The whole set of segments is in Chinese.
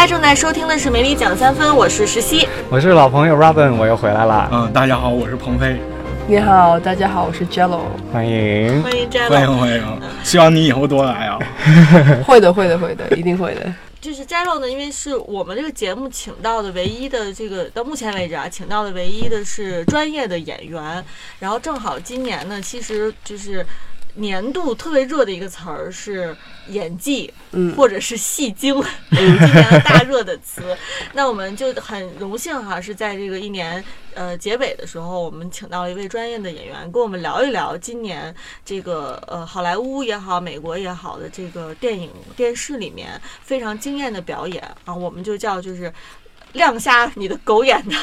大家正在收听的是《美丽讲三分》，我是石溪，我是老朋友 Robin，我又回来了。嗯，大家好，我是鹏飞。你好，大家好，我是 Jello，欢迎欢迎 Jello，欢迎欢迎，希望你以后多来啊。会的，会的，会的，一定会的。就是 Jello 呢，因为是我们这个节目请到的唯一的这个到目前为止啊，请到的唯一的是专业的演员，然后正好今年呢，其实就是。年度特别热的一个词儿是演技，嗯，或者是戏精，今年的大热的词。那我们就很荣幸哈，是在这个一年呃结尾的时候，我们请到了一位专业的演员，跟我们聊一聊今年这个呃好莱坞也好，美国也好的这个电影电视里面非常惊艳的表演啊，我们就叫就是。亮瞎你的狗眼的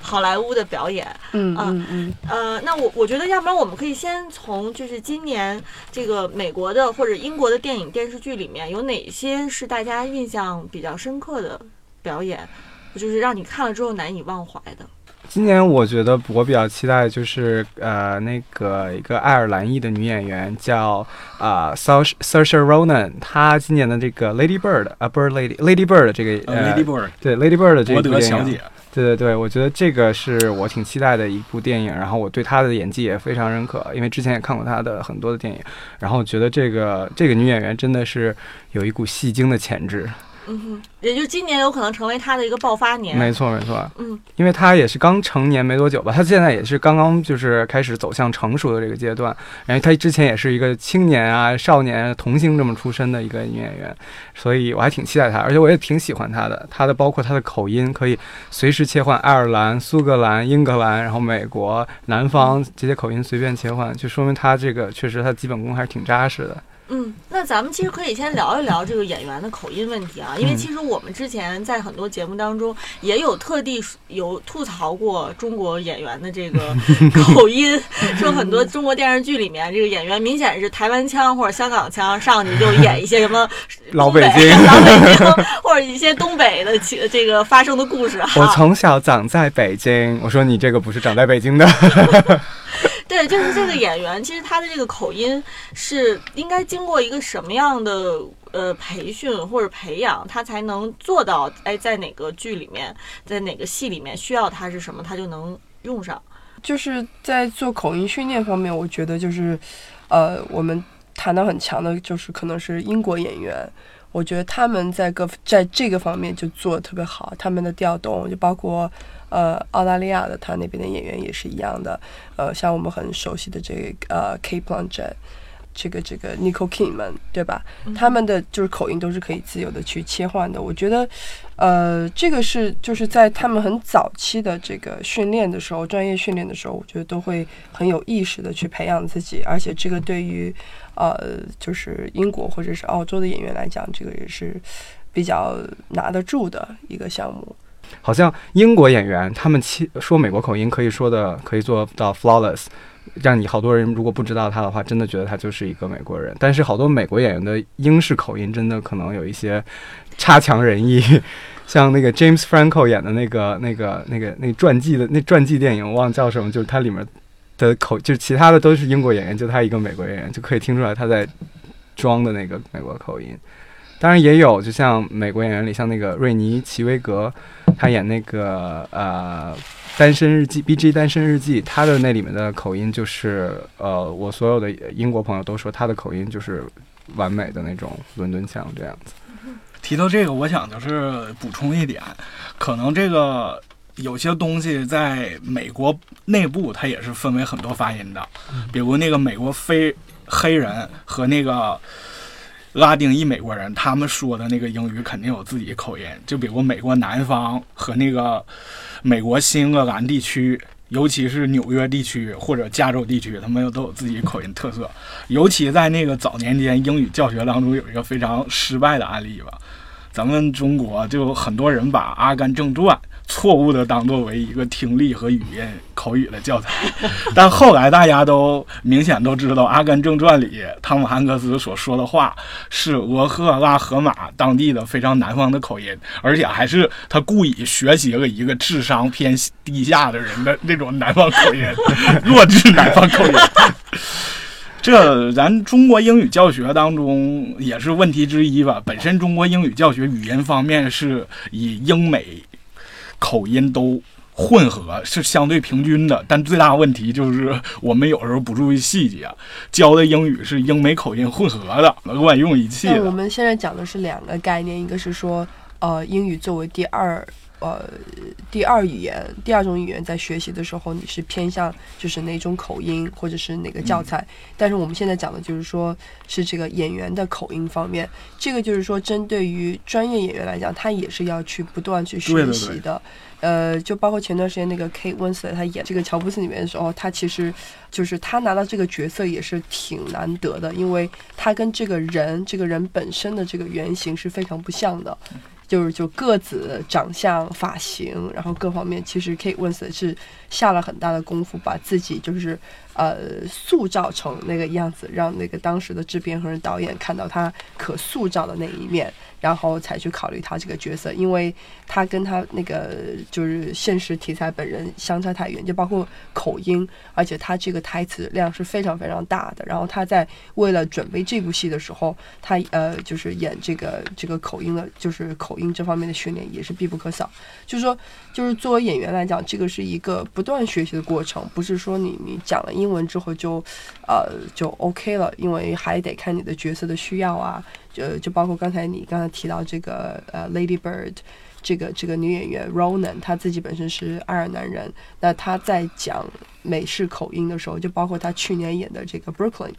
好莱坞的表演，嗯嗯嗯，呃，那我我觉得，要不然我们可以先从就是今年这个美国的或者英国的电影电视剧里面有哪些是大家印象比较深刻的表演，就是让你看了之后难以忘怀的。今年我觉得我比较期待就是呃那个一个爱尔兰裔的女演员叫啊 Saoirse Ronan，她今年的这个 Lady Bird 啊 Bird Lady Lady Bird 这个 Lady Bird 对 Lady Bird 的这个电影，对对对，我觉得这个是我挺期待的一部电影，然后我对她的演技也非常认可，因为之前也看过她的很多的电影，然后觉得这个这个女演员真的是有一股戏精的潜质。嗯哼，也就今年有可能成为他的一个爆发年。没错，没错。嗯，因为他也是刚成年没多久吧，他现在也是刚刚就是开始走向成熟的这个阶段。然后他之前也是一个青年啊、少年童星这么出身的一个女演员，所以我还挺期待她，而且我也挺喜欢她的。她的包括她的口音可以随时切换爱尔兰、苏格兰、英格兰，然后美国、南方这些口音随便切换，就说明她这个确实她基本功还是挺扎实的。嗯，那咱们其实可以先聊一聊这个演员的口音问题啊，因为其实我们之前在很多节目当中也有特地有吐槽过中国演员的这个 口音，说很多中国电视剧里面这个演员明显是台湾腔或者香港腔上去就演一些什么 老北京、老北京或者一些东北的这个发生的故事。我从小长在北京，我说你这个不是长在北京的。对，就是这个演员，其实他的这个口音是应该经过一个什么样的呃培训或者培养，他才能做到？哎，在哪个剧里面，在哪个戏里面需要他是什么，他就能用上。就是在做口音训练方面，我觉得就是，呃，我们谈到很强的，就是可能是英国演员，我觉得他们在各在这个方面就做的特别好，他们的调动就包括。呃，澳大利亚的他那边的演员也是一样的，呃，像我们很熟悉的这个呃 K Blanchett，这个这个 Nicole Kidman，对吧？他们的就是口音都是可以自由的去切换的。我觉得，呃，这个是就是在他们很早期的这个训练的时候，专业训练的时候，我觉得都会很有意识的去培养自己，而且这个对于呃就是英国或者是澳洲的演员来讲，这个也是比较拿得住的一个项目。好像英国演员他们切说美国口音可以说的可以做到 flawless，让你好多人如果不知道他的话，真的觉得他就是一个美国人。但是好多美国演员的英式口音真的可能有一些差强人意，像那个 James Franco 演的那个那个那个那传记的那传记电影，我忘了叫什么，就是它里面的口，就是其他的都是英国演员，就他一个美国演员就可以听出来他在装的那个美国口音。当然也有，就像美国演员里，像那个瑞尼奇威格，他演那个呃《单身日记》B G《单身日记》，他的那里面的口音就是呃，我所有的英国朋友都说他的口音就是完美的那种伦敦腔这样子。提到这个，我想就是补充一点，可能这个有些东西在美国内部它也是分为很多发音的，比如那个美国非黑人和那个。拉丁裔美国人，他们说的那个英语肯定有自己的口音。就比如美国南方和那个美国新英格兰地区，尤其是纽约地区或者加州地区，他们都有自己口音特色。尤其在那个早年间英语教学当中，有一个非常失败的案例吧。咱们中国就很多人把《阿甘正传》错误的当作为一个听力和语音口语的教材，但后来大家都明显都知道，《阿甘正传》里汤姆汉克斯所说的话是俄赫拉荷马当地的非常南方的口音，而且还是他故意学习了一个智商偏低下的人的那种南方口音，弱智南方口音。这咱中国英语教学当中也是问题之一吧。本身中国英语教学语音方面是以英美口音都混合，是相对平均的。但最大问题就是我们有时候不注意细节，教的英语是英美口音混合的，额外用一气我。们现在讲的是两个概念，一个是说，呃，英语作为第二，呃，第二语言，第二种语言在学习的时候，你是偏向就是哪种口音或者是哪个教材。但是我们现在讲的就是说，是这个演员的口音方面，这个就是说，针对于专业演员来讲，他也是要去不断去学对对对习的。呃，就包括前段时间那个 Kate Winslet，她演这个乔布斯里面的时候，他其实就是他拿到这个角色也是挺难得的，因为他跟这个人这个人本身的这个原型是非常不像的，就是就个子、长相、发型，然后各方面，其实 Kate Winslet 是下了很大的功夫，把自己就是呃塑造成那个样子，让那个当时的制片和导演看到他可塑造的那一面，然后才去考虑他这个角色，因为他跟他那个就是现实题材本人相差太远，就包括口音，而且他这个台词量是非常非常大的。然后他在为了准备这部戏的时候，他呃就是演这个这个口音的，就是口音这方面的训练也是必不可少。就是说，就是作为演员来讲，这个是一个不断学习的过程，不是说你你讲了英文之后就呃就 OK 了，因为还得看你的角色的需要啊。就就包括刚才你刚才提到这个呃 Lady Bird。这个这个女演员 Ronan，她自己本身是爱尔兰人，那她在讲美式口音的时候，就包括她去年演的这个 Brooklyn，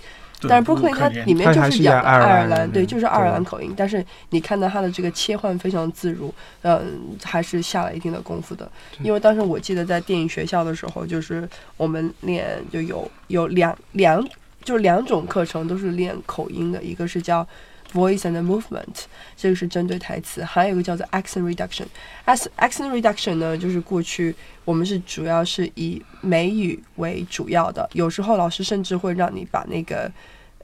但是 Brooklyn 它里面就是演爱尔兰，对，就是爱尔兰口音。但是你看到她的这个切换非常自如，嗯，还是下了一定的功夫的。因为当时我记得在电影学校的时候，就是我们练就有有两两就是两种课程都是练口音的，一个是叫 voice and movement，这个是针对台词，还有一个叫做 accent reduction。accent accent reduction 呢，就是过去我们是主要是以美语为主要的，有时候老师甚至会让你把那个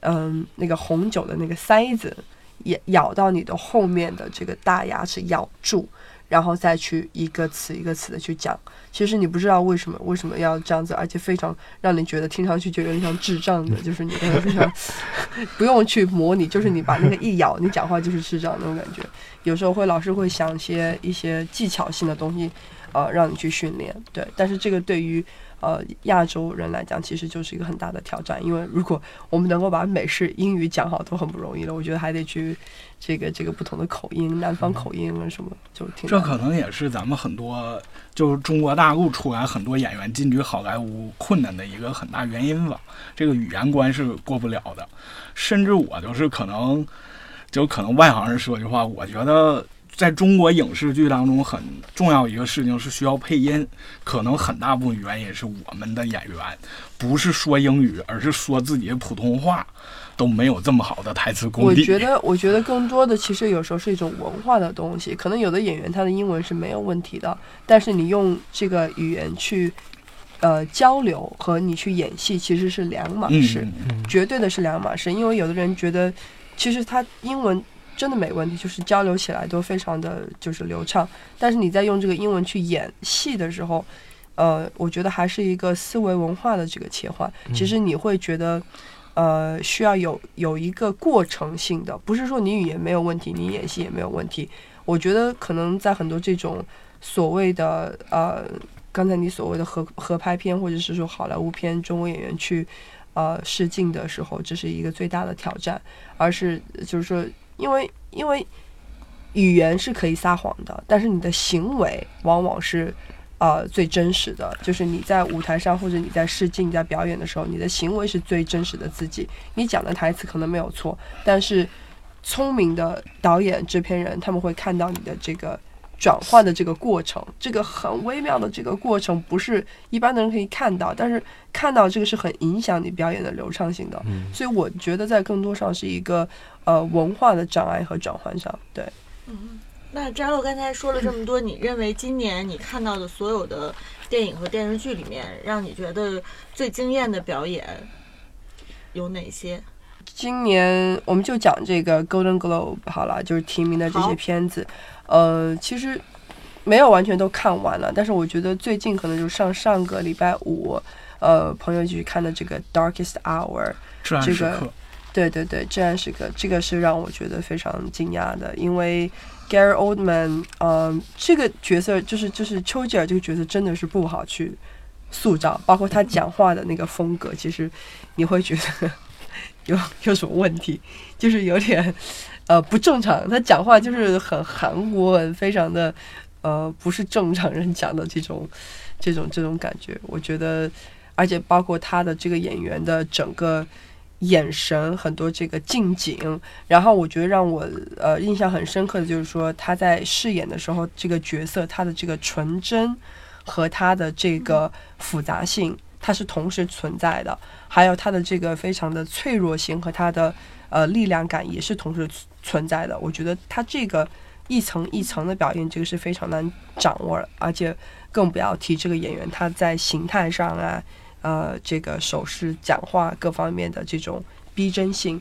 嗯那个红酒的那个塞子也咬到你的后面的这个大牙齿咬住。然后再去一个词一个词的去讲，其实你不知道为什么为什么要这样子，而且非常让你觉得听上去就有点像智障的，就是你非常不用去模拟，就是你把那个一咬，你讲话就是智障那种感觉。有时候会老师会想些一些技巧性的东西，呃，让你去训练。对，但是这个对于呃亚洲人来讲，其实就是一个很大的挑战，因为如果我们能够把美式英语讲好，都很不容易了。我觉得还得去这个这个不同的口音，南方口音啊什么，就挺这可能也是咱们很多就是中国大陆出来很多演员进军好莱坞困难的一个很大原因吧。这个语言关是过不了的，甚至我就是可能，就可能外行人说句话，我觉得在中国影视剧当中很重要一个事情是需要配音，可能很大部分原因是我们的演员不是说英语，而是说自己的普通话都没有这么好的台词功底。我觉得，我觉得更多的其实有时候是一种文化的东西。可能有的演员他的英文是没有问题的，但是你用这个语言去呃交流和你去演戏其实是两码事，嗯，嗯绝对的是两码事。因为有的人觉得其实他英文真的没问题，就是交流起来都非常的就是流畅，但是你在用这个英文去演戏的时候。呃，我觉得还是一个思维文化的这个切换。其实你会觉得，呃，需要有有一个过程性的，不是说你语言没有问题，你演戏也没有问题。我觉得可能在很多这种所谓的呃，刚才你所谓的合合拍片，或者是说好莱坞片，中国演员去呃试镜的时候，这是一个最大的挑战，而是就是说，因为因为语言是可以撒谎的，但是你的行为往往是。呃，最真实的就是你在舞台上或者你在试镜、你在表演的时候，你的行为是最真实的自己。你讲的台词可能没有错，但是聪明的导演、制片人他们会看到你的这个转换的这个过程，这个很微妙的这个过程，不是一般的人可以看到，但是看到这个是很影响你表演的流畅性的。嗯所以我觉得在更多上是一个呃文化的障碍和转换上，对。嗯那扎洛刚才说了这么多，你认为今年你看到的所有的电影和电视剧里面，让你觉得最惊艳的表演有哪些？今年我们就讲这个 Golden Globe 好了，就是提名的这些片子，呃，其实没有完全都看完了，但是我觉得最近可能就是上上个礼拜五，呃朋友一起去看的这个《Darkest Hour》。这个对对对，这样是个这个是让我觉得非常惊讶的，因为 Gary Oldman，嗯、这个角色就是就是丘吉尔这个角色真的是不好去塑造，包括他讲话的那个风格，其实你会觉得 有有什么问题，就是有点呃不正常，他讲话就是很含糊，很非常的呃不是正常人讲的这种这种这种感觉，我觉得，而且包括他的这个演员的整个。眼神很多这个近景，然后我觉得让我呃印象很深刻的就是说他在饰演的时候，这个角色他的这个纯真和他的这个复杂性，它是同时存在的，还有他的这个非常的脆弱性和他的呃力量感也是同时存在的。我觉得他这个一层一层的表现，这个是非常难掌握的，而且更不要提这个演员他在形态上啊。呃，这个手势、讲话各方面的这种逼真性，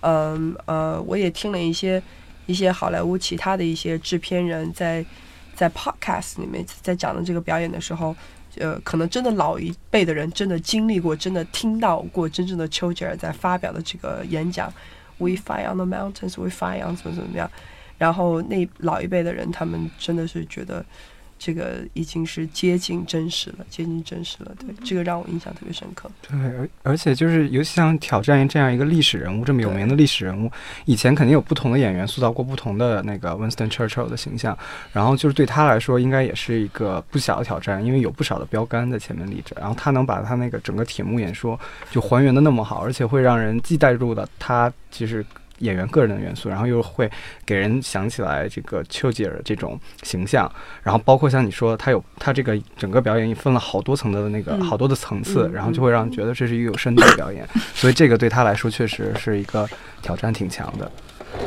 嗯呃，我也听了一些一些好莱坞其他的一些制片人在在 podcast 里面在讲的这个表演的时候，呃，可能真的老一辈的人真的经历过，真的听到过真正的丘吉尔在发表的这个演讲，We fly on the mountains, we fly on 怎么怎么样，然后那老一辈的人他们真的是觉得。这个已经是接近真实了，接近真实了。对，这个让我印象特别深刻。对，而而且就是，尤其像挑战这样一个历史人物，这么有名的历史人物，以前肯定有不同的演员塑造过不同的那个 Winston Churchill 的形象，然后就是对他来说，应该也是一个不小的挑战，因为有不少的标杆在前面立着，然后他能把他那个整个铁幕演说就还原的那么好，而且会让人既带入的他其实。演员个人的元素，然后又会给人想起来这个丘吉尔这种形象，然后包括像你说，他有他这个整个表演也分了好多层的那个、嗯好多的层次，嗯然后就会让人觉得这是一个有深度的表演，所以这个对他来说确实是一个挑战挺强的。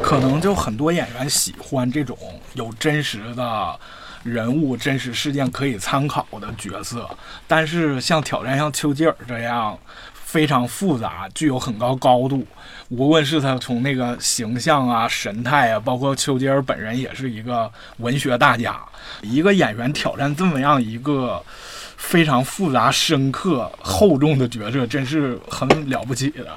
可能就很多演员喜欢这种有真实的人物、真实事件可以参考的角色，但是像挑战像丘吉尔这样非常复杂、具有很高高度，无论是他从那个形象啊、神态啊，包括丘吉尔本人也是一个文学大家，一个演员挑战这么样一个。非常复杂、深刻、厚重的角色，真是很了不起的。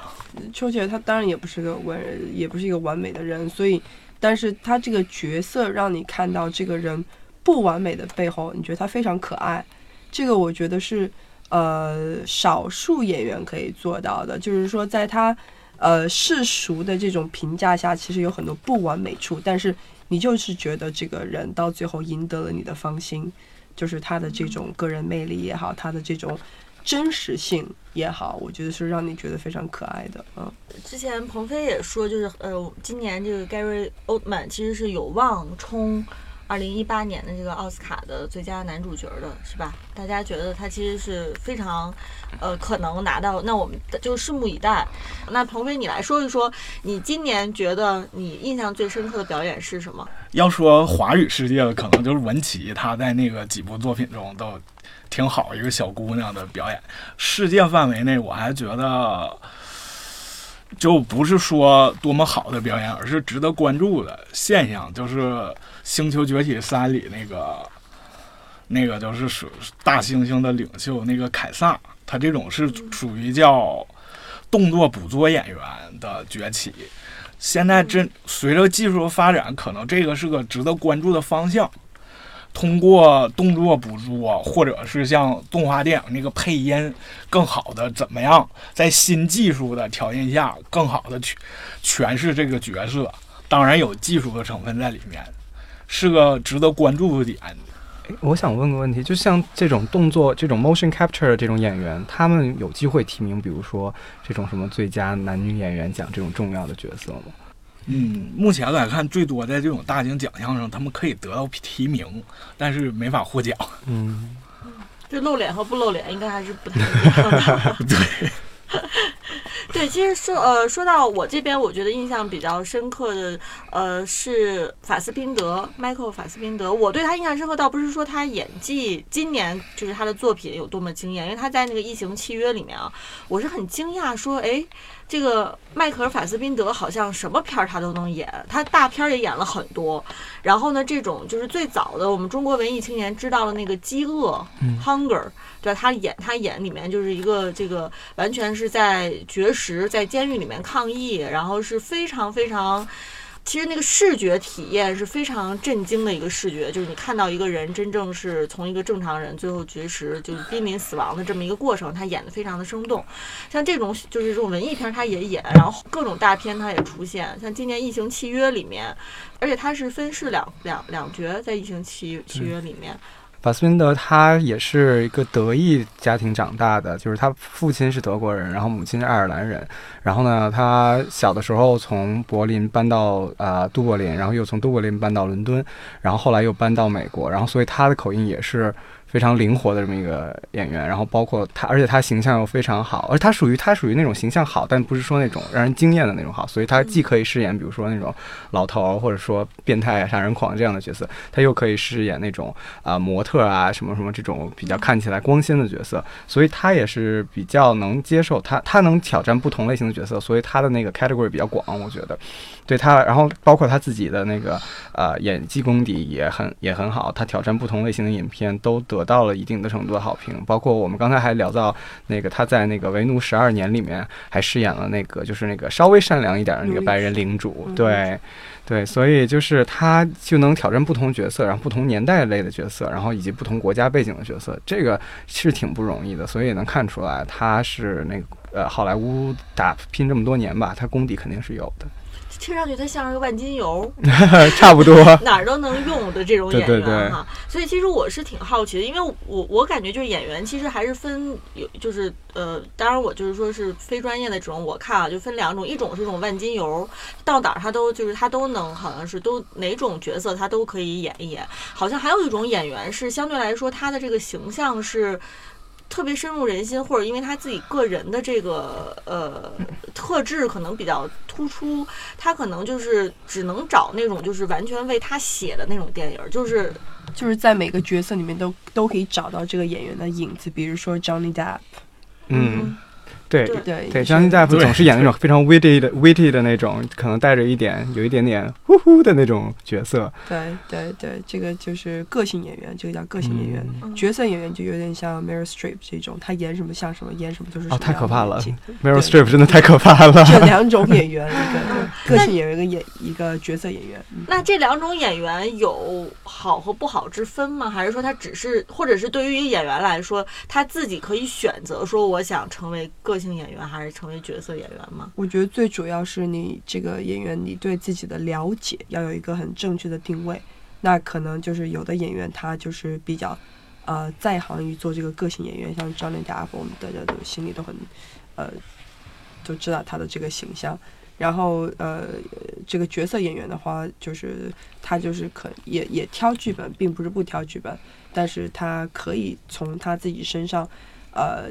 丘吉尔他当然也不是个完，也不是一个完美的人，所以，但是他这个角色让你看到这个人不完美的背后，你觉得他非常可爱，这个我觉得是呃少数演员可以做到的，就是说在他呃世俗的这种评价下，其实有很多不完美处，但是你就是觉得这个人到最后赢得了你的芳心，就是他的这种个人魅力也好，他的这种真实性也好，我觉得是让你觉得非常可爱的，嗯。之前鹏飞也说，就是呃，今年这个 Gary Oldman 其实是有望冲二零一八年的这个奥斯卡的最佳男主角的，是吧？大家觉得他其实是非常呃可能拿到，那我们就拭目以待。那鹏飞，你来说一说，你今年觉得你印象最深刻的表演是什么？要说华语世界，可能就是文琪，她在那个几部作品中都挺好，一个小姑娘的表演。世界范围内，我还觉得就不是说多么好的表演，而是值得关注的现象，就是《星球崛起三》里那个那个就是属大猩猩的领袖那个凯撒，他这种是属于叫动作捕捉演员的崛起。现在真随着技术发展，可能这个是个值得关注的方向。通过动作捕捉，或者是像动画电影那个配音，更好的怎么样在新技术的条件下，更好的去诠释这个角色。当然有技术的成分在里面，是个值得关注的点。诶我想问个问题，就像这种动作、这种 motion capture 的这种演员，他们有机会提名，比如说这种什么最佳男女演员奖这种重要的角色吗？嗯，目前来看，最多在这种大型奖项上，他们可以得到提名，但是没法获奖。嗯，就露脸和不露脸应该还是不太一样的。对，对，其实说呃说到我这边，我觉得印象比较深刻的呃是法斯宾德，Michael 法斯宾德。我对他印象深刻，倒不是说他演技今年就是他的作品有多么惊艳，因为他在那个《异形契约》里面啊，我是很惊讶说，哎，这个迈克尔·法斯宾德好像什么片儿他都能演，他大片儿也演了很多。然后呢，这种就是最早的我们中国文艺青年知道了那个《饥饿》（Hunger），对吧？他演他演里面就是一个这个完全是在绝食，在监狱里面抗议，然后是非常非常。其实那个视觉体验是非常震惊的一个视觉，就是你看到一个人真正是从一个正常人最后绝食，就是濒临死亡的这么一个过程，他演的非常的生动。像这种就是这种文艺片他也演，然后各种大片他也出现，像今年《异形契约》里面，而且他是分饰两两两角在《异形契契约》里面。法斯宾德他也是一个德裔家庭长大的，就是他父亲是德国人，然后母亲是爱尔兰人。然后呢，他小的时候从柏林搬到啊都柏林，然后又从都柏林搬到伦敦，然后后来又搬到美国，然后所以他的口音也是。非常灵活的这么一个演员，然后包括他，而且他形象又非常好，而他属于他属于那种形象好，但不是说那种让人惊艳的那种好，所以他既可以饰演比如说那种老头儿或者说变态杀人狂这样的角色，他又可以饰演那种啊模特啊什么什么这种比较看起来光鲜的角色，所以他也是比较能接受他，他能挑战不同类型的角色，所以他的那个 category 比较广，我觉得。对他，然后包括他自己的那个呃演技功底也很也很好，他挑战不同类型的影片都得到了一定的程度的好评。包括我们刚才还聊到那个他在那个《为奴十二年》里面还饰演了那个就是那个稍微善良一点的那个白人领主，对对，所以就是他就能挑战不同角色，然后不同年代类的角色，然后以及不同国家背景的角色，这个是挺不容易的。所以也能看出来他是那个呃好莱坞打拼这么多年吧，他功底肯定是有的。听上去他像是个万金油，差不多 哪儿都能用的这种演员哈。所以其实我是挺好奇的，因为我我感觉就是演员其实还是分有就是呃，当然我就是说是非专业的这种，我看啊就分两种，一种是这种万金油，到哪儿他都就是他都能好像是都哪种角色他都可以演一演。好像还有一种演员是相对来说他的这个形象是。特别深入人心，或者因为他自己个人的这个呃特质可能比较突出，他可能就是只能找那种就是完全为他写的那种电影，就是就是在每个角色里面都都可以找到这个演员的影子，比如说 Johnny Depp，嗯。对对对，相信大夫总是演那种非常 witty 的 witty 的那种，可能带着一点有一点点呼呼的那种角色。对对对，这个就是个性演员，这个叫个性演员。角色演员就有点像 Meryl Streep 这种，他演什么像什么，演什么就是哦，太可怕了！Meryl Streep 真的太可怕了。这两种演员，一个 个性演员，一个演一个角色演员。那这两种演员有好和不好之分吗？还是说他只是，或者是对于演员来说，他自己可以选择说，我想成为个。性性演员还是成为角色演员吗？我觉得最主要是你这个演员，你对自己的了解要有一个很正确的定位。那可能就是有的演员他就是比较，呃，在行于做这个个性演员，像张连达，我们大家都心里都很，呃，都知道他的这个形象。然后呃，这个角色演员的话，就是他就是可也也挑剧本，并不是不挑剧本，但是他可以从他自己身上，呃。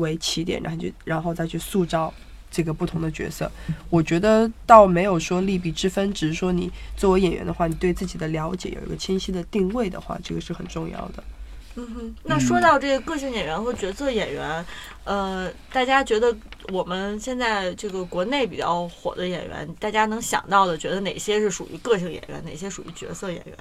为起点，然后就然后再去塑造这个不同的角色。我觉得倒没有说利弊之分，只是说你作为演员的话，你对自己的了解有一个清晰的定位的话，这个是很重要的。嗯哼，那说到这个个性演员和角色演员，呃，大家觉得我们现在这个国内比较火的演员，大家能想到的，觉得哪些是属于个性演员，哪些属于角色演员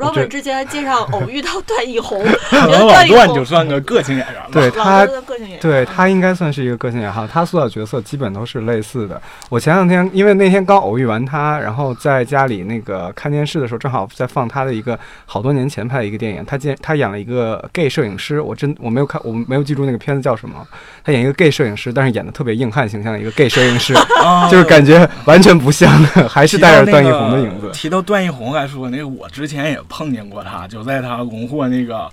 ？Robert 之前介绍偶遇到段奕宏，可能老段就算个个性演员了。对他，个性演员，对他应该算是一个个性演员。他塑造角色基本都是类似的。我前两天因为那天刚偶遇完他，然后在家里那个看电视的时候，正好在放他的一个好多年前拍的一个电影。他见他演了一个 gay 摄影师，我真我没有看，我没有记住那个片子叫什么。他演一个 gay 摄影师，但是演的特别硬汉形象的一个 gay 摄影师，就是感觉完全不像的，还是带着段奕宏的影子。提到段奕宏来说，那个我之前也碰见过他。就在他荣获那个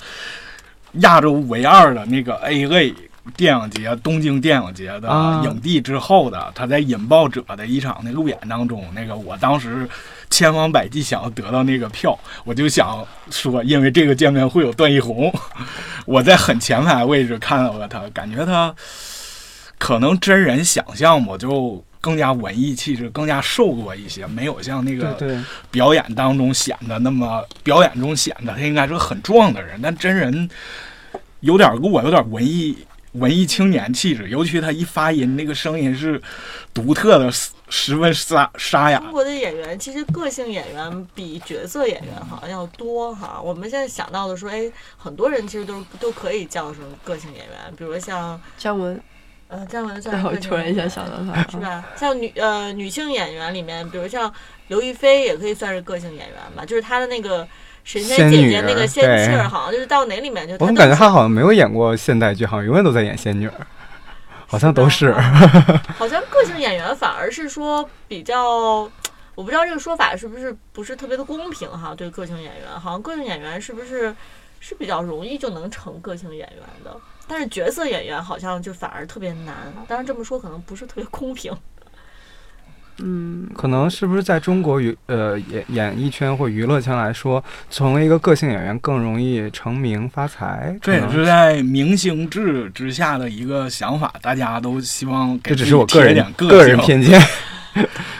亚洲唯二的那个 A A 电影节东京电影节的影帝之后的，他在引爆者的一场那路演当中，那个我当时千方百计想要得到那个票，我就想说，因为这个见面会有段奕宏，我在很前排位置看到了他，感觉他可能真人想象我就。更加文艺气质，更加瘦弱一些，没有像那个表演当中显得那么表演中显得他应该是个很壮的人，但真人有点跟我有点文艺文艺青年气质，尤其他一发音，那个声音是独特的，十十分沙沙哑中。国的演员其实个性演员比角色演员好像要多哈。我们现在想到的说，哎，很多人其实都都可以叫成个性演员，比如像姜文，呃姜文算对，我突然一下想到他，是吧？像女呃女性演员里面，比如像刘亦菲也可以算是个性演员吧，就是她的那个神仙姐姐那个仙气儿，好像就是到哪里面就我怎么感觉她好像没有演过现代剧，好像永远都在演仙女儿，好像都是。吧好像个性演员反而是说比较，我不知道这个说法是不是不是特别的公平哈？对个性演员，好像个性演员是不是是比较容易就能成个性演员的？但是角色演员好像就反而特别难。当然这么说可能不是特别公平。嗯，可能是不是在中国娱呃演演艺圈或娱乐圈来说，成为一个个性演员更容易成名发财？这也是在明星制之下的一个想法，大家都希望给这只自己是我个人贴点个个人偏见。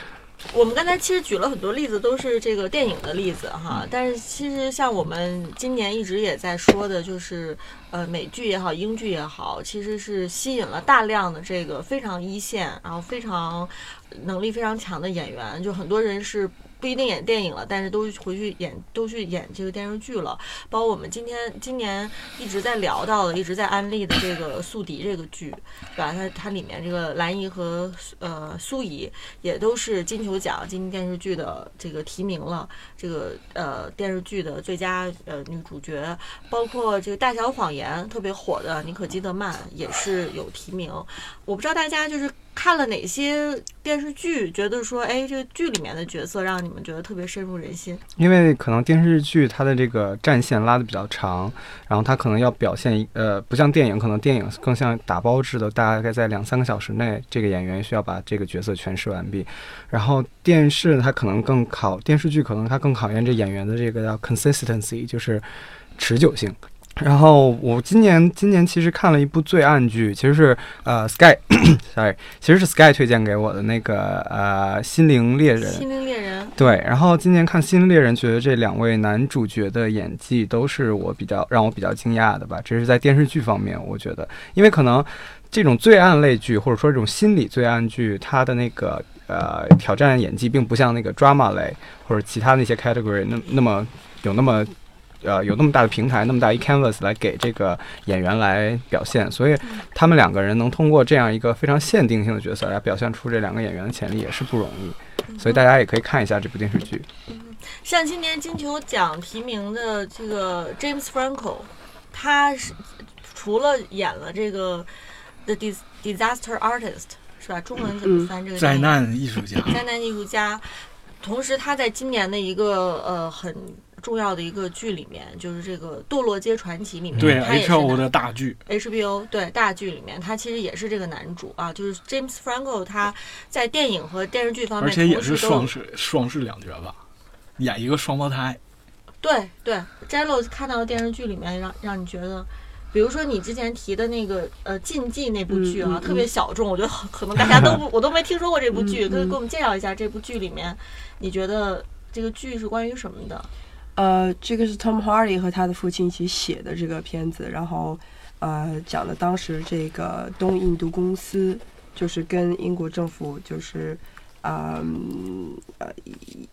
我们刚才其实举了很多例子，都是这个电影的例子哈。嗯但是其实像我们今年一直也在说的，就是呃美剧也好，英剧也好，其实是吸引了大量的这个非常一线，然后非常能力非常强的演员，就很多人是。不一定演电影了，但是都回去演，都去演这个电视剧了。包括我们今天今年一直在聊到的，一直在安利的这个《宿敌》这个剧，对吧？它它里面这个兰姨和呃苏怡也都是金球奖金电视剧的这个提名了，这个呃电视剧的最佳呃女主角，包括这个《大小谎言》特别火的妮可基德曼也是有提名。我不知道大家就是看了哪些电视剧，觉得说，哎，这个剧里面的角色让你们觉得特别深入人心。因为可能电视剧它的这个战线拉的比较长，然后它可能要表现呃，不像电影，可能电影更像打包制的，大概在两三个小时内，这个演员需要把这个角色诠释完毕。然后电视它可能更考电视剧，可能它更考验这演员的这个叫 consistency，就是持久性。然后我今年今年其实看了一部罪案剧，其实是呃 Sky，sorry，其实是 Sky 推荐给我的那个呃《心灵猎人》。心灵猎人，对，然后今年看《心灵猎人》，觉得这两位男主角的演技都是我比较让我比较惊讶的吧。这是在电视剧方面，我觉得，因为可能这种罪案类剧，或者说这种心理罪案剧，它的那个呃挑战演技，并不像那个 drama 类或者其他那些 category 那那么有那么。呃，有那么大的平台，那么大一 canvas 来给这个演员来表现，所以他们两个人能通过这样一个非常限定性的角色来表现出这两个演员的潜力，也是不容易。所以大家也可以看一下这部电视剧。像今年金球奖提名的这个 James Franco，他是除了演了这个 The Dis Disaster Artist 是吧？中文怎么翻这个灾？难艺术家，灾难艺术家。同时，他在今年的一个呃很重要的一个剧里面，就是这个《堕落街传奇》里面，对他也是 H O 的大剧，HBO 对大剧里面，他其实也是这个男主啊，就是 James Franco，他在电影和电视剧方面而且也是双饰双饰两角吧，演一个双胞胎。对对 j e l o 看到的电视剧里面让让你觉得，比如说你之前提的那个呃禁忌那部剧啊，嗯嗯特别小众，我觉得可能 大家都不我都没听说过这部剧，嗯可以嗯给我们介绍一下这部剧里面，你觉得这个剧是关于什么的？呃，这个是 Tom Hardy 和他的父亲一起写的这个片子，然后呃讲的当时这个东印度公司就是跟英国政府就是。嗯，呃，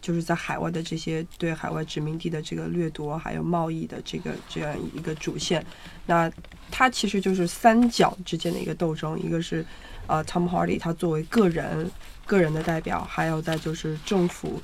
就是在海外的这些对海外殖民地的这个掠夺，还有贸易的这个这样一个主线，那它其实就是三角之间的一个斗争，一个是呃 Tom Hardy 他作为个人个人的代表，还有再就是政府，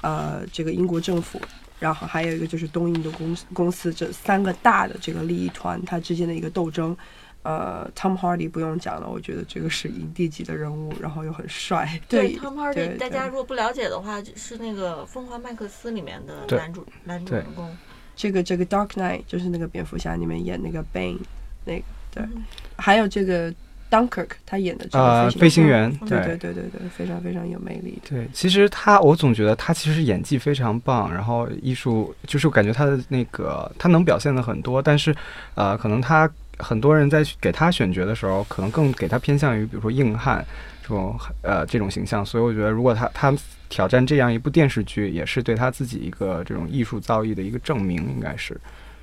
呃，这个英国政府，然后还有一个就是东印度公司公司这三个大的这个利益团，它之间的一个斗争。呃，Tom Hardy 不用讲了，我觉得这个是影帝级的人物，然后又很帅。对，Tom Hardy，大家如果不了解的话，是那个《疯狂麦克斯》里面的男主男主人公。这个这个 Dark Knight 就是那个蝙蝠侠里面演那个 Bane 那个，对，嗯还有这个 Dunkirk 他演的这呃，个飞行员，嗯对对对对对，非常非常有魅力。对，其实他，我总觉得他其实演技非常棒，然后艺术就是我感觉他的那个他能表现的很多，但是呃，可能他很多人在给他选角的时候，可能更给他偏向于比如说硬汉这种呃这种形象，所以我觉得如果他他挑战这样一部电视剧，也是对他自己一个这种艺术造诣的一个证明，应该是。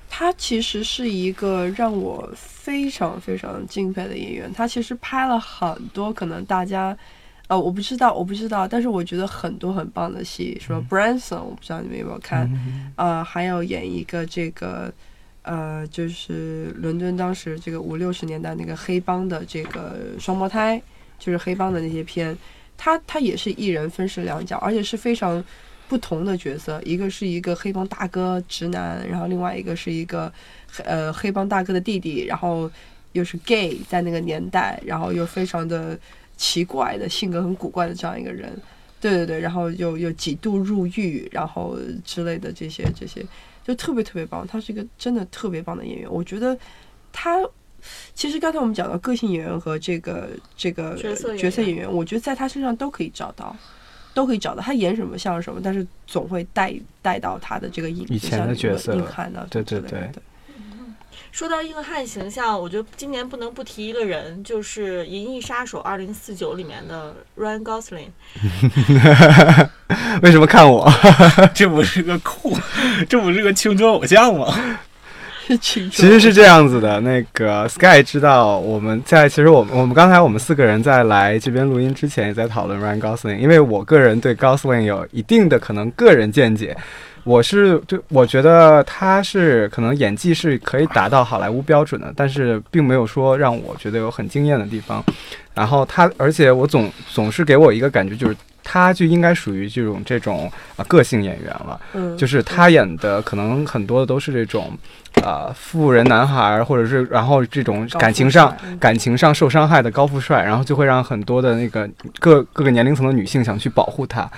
他其实是一个让我非常非常敬佩的演员。他其实拍了很多可能大家，呃，我不知道，我不知道，但是我觉得很多很棒的戏，什么《Branson》，我不知道你们有没有看，呃，还有演一个这个，呃，就是伦敦当时这个五六十年代那个黑帮的这个双胞胎，就是黑帮的那些片，他他也是一人分饰两角，而且是非常。不同的角色，一个是一个黑帮大哥直男，然后另外一个是一个呃黑帮大哥的弟弟，然后又是 gay，在那个年代，然后又非常的奇怪的性格很古怪的这样一个人，对对对，然后又又几度入狱，然后之类的这些这些，就特别特别棒，他是一个真的特别棒的演员，我觉得他其实刚才我们讲到个性演员和这个这个角色演员，我觉得在他身上都可以找到。都可以找到他演什么像什么，但是总会带带到他的这个影以前的角色硬汉的，对对对。说到硬汉形象，我觉得今年不能不提一个人，就是《银翼杀手二零四九》里面的 Ryan Gosling。为什么看我？这不是个酷，这不是个青春偶像吗？其实是这样子的，那个 Sky 知道我们在，其实我我们刚才我们四个人在来这边录音之前也在讨论 Ryan Gosling，因为我个人对 Gosling 有一定的可能个人见解，我是对我觉得他是可能演技是可以达到好莱坞标准的，但是并没有说让我觉得有很惊艳的地方。然后他，而且我总总是给我一个感觉就是。他就应该属于这种这种啊个性演员了，嗯，就是他演的可能很多的都是这种，啊富人男孩，或者是然后这种感情上感情上受伤害的高富帅，然后就会让很多的那个各各个年龄层的女性想去保护他，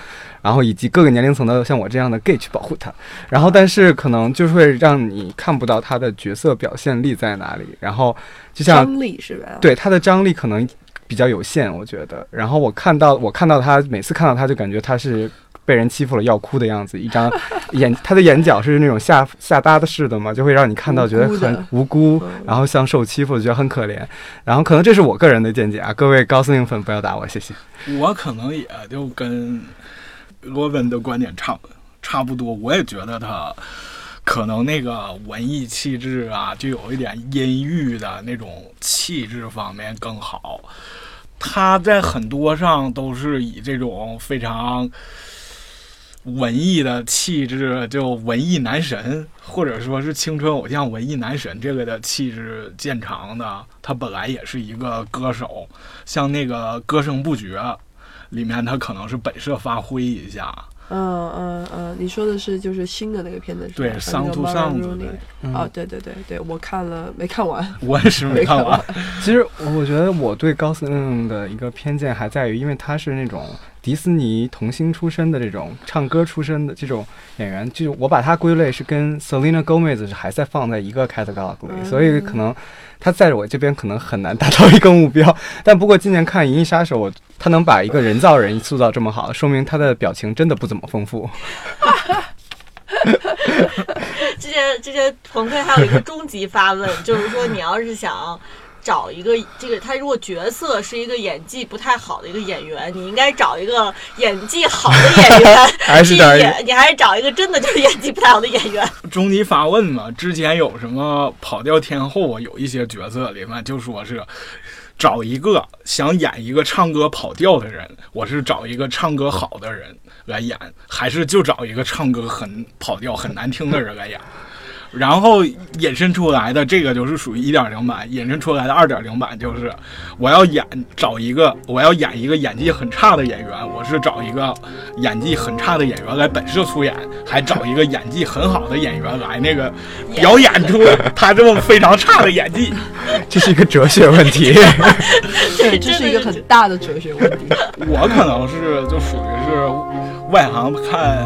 然后以及各个年龄层的像我这样的 gay 去保护他，然后但是可能就是会让你看不到他的角色表现力在哪里，然后就像张力是吧？对他的张力可能。比较有限，我觉得。然后我看到，我看到他每次看到他就感觉他是被人欺负了要哭的样子，一张 眼他的眼角是那种下下搭的似的嘛，就会让你看到觉得很无辜，然后像受欺负，觉得很可怜。然后可能这是我个人的见解啊，各位高司令粉不要打我，谢谢。我可能也就跟罗文的观点差差不多，我也觉得他可能那个文艺气质啊，就有一点阴郁的那种气质方面更好。他在很多上都是以这种非常文艺的气质，就文艺男神，或者说是青春偶像文艺男神这个的气质见长的。他本来也是一个歌手，像那个《歌声不绝》里面，他可能是本色发挥一下。嗯嗯嗯，你说的是就是新的那个片子是吧？对，上图上图哦，对对对对，我看了没看完？我也是没看完。其实我觉得我对高司令的一个偏见还在于，因为他是那种迪士尼童星出身的这种唱歌出身的这种演员，就我把他归类是跟 Selena Gomez 还在放在一个 category 里，所以可能。他在我这边可能很难达到一个目标，但不过今年看《银翼杀手》，我他能把一个人造人塑造这么好，说明他的表情真的不怎么丰富。之前之前彭飞还有一个终极发问，就是说你要是想。找一个这个他如果角色是一个演技不太好的一个演员，你应该找一个演技好的演员 还是演，你还是找一个真的就是演技不太好的演员。终极发问嘛，之前有什么跑调天后啊，有一些角色里面就说是找一个想演一个唱歌跑调的人，我是找一个唱歌好的人来演，还是就找一个唱歌很跑调很难听的人来演？然后引申出来的这个就是属于一点零版，引申出来的二点零版就是我要演找一个我要演一个演技很差的演员，我是找一个演技很差的演员来本色出演，还找一个演技很好的演员来那个表演出他这么非常差的演技，这是一个哲学问题，对，这是一个很大的哲学问题。我可能是就属于是外行看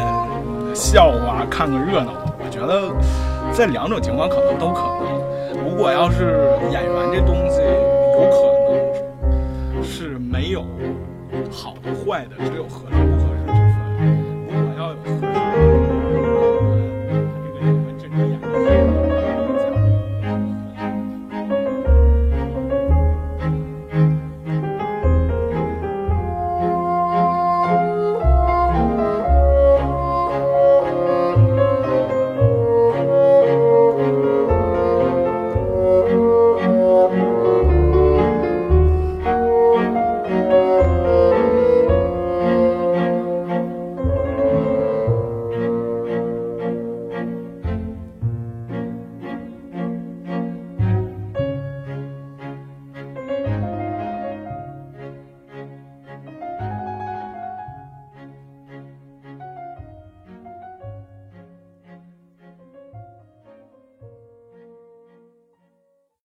笑话看个热闹，我觉得。这两种情况可能都可能。如果要是演员这东西，有可能是没有好的坏的，只有合适不合适。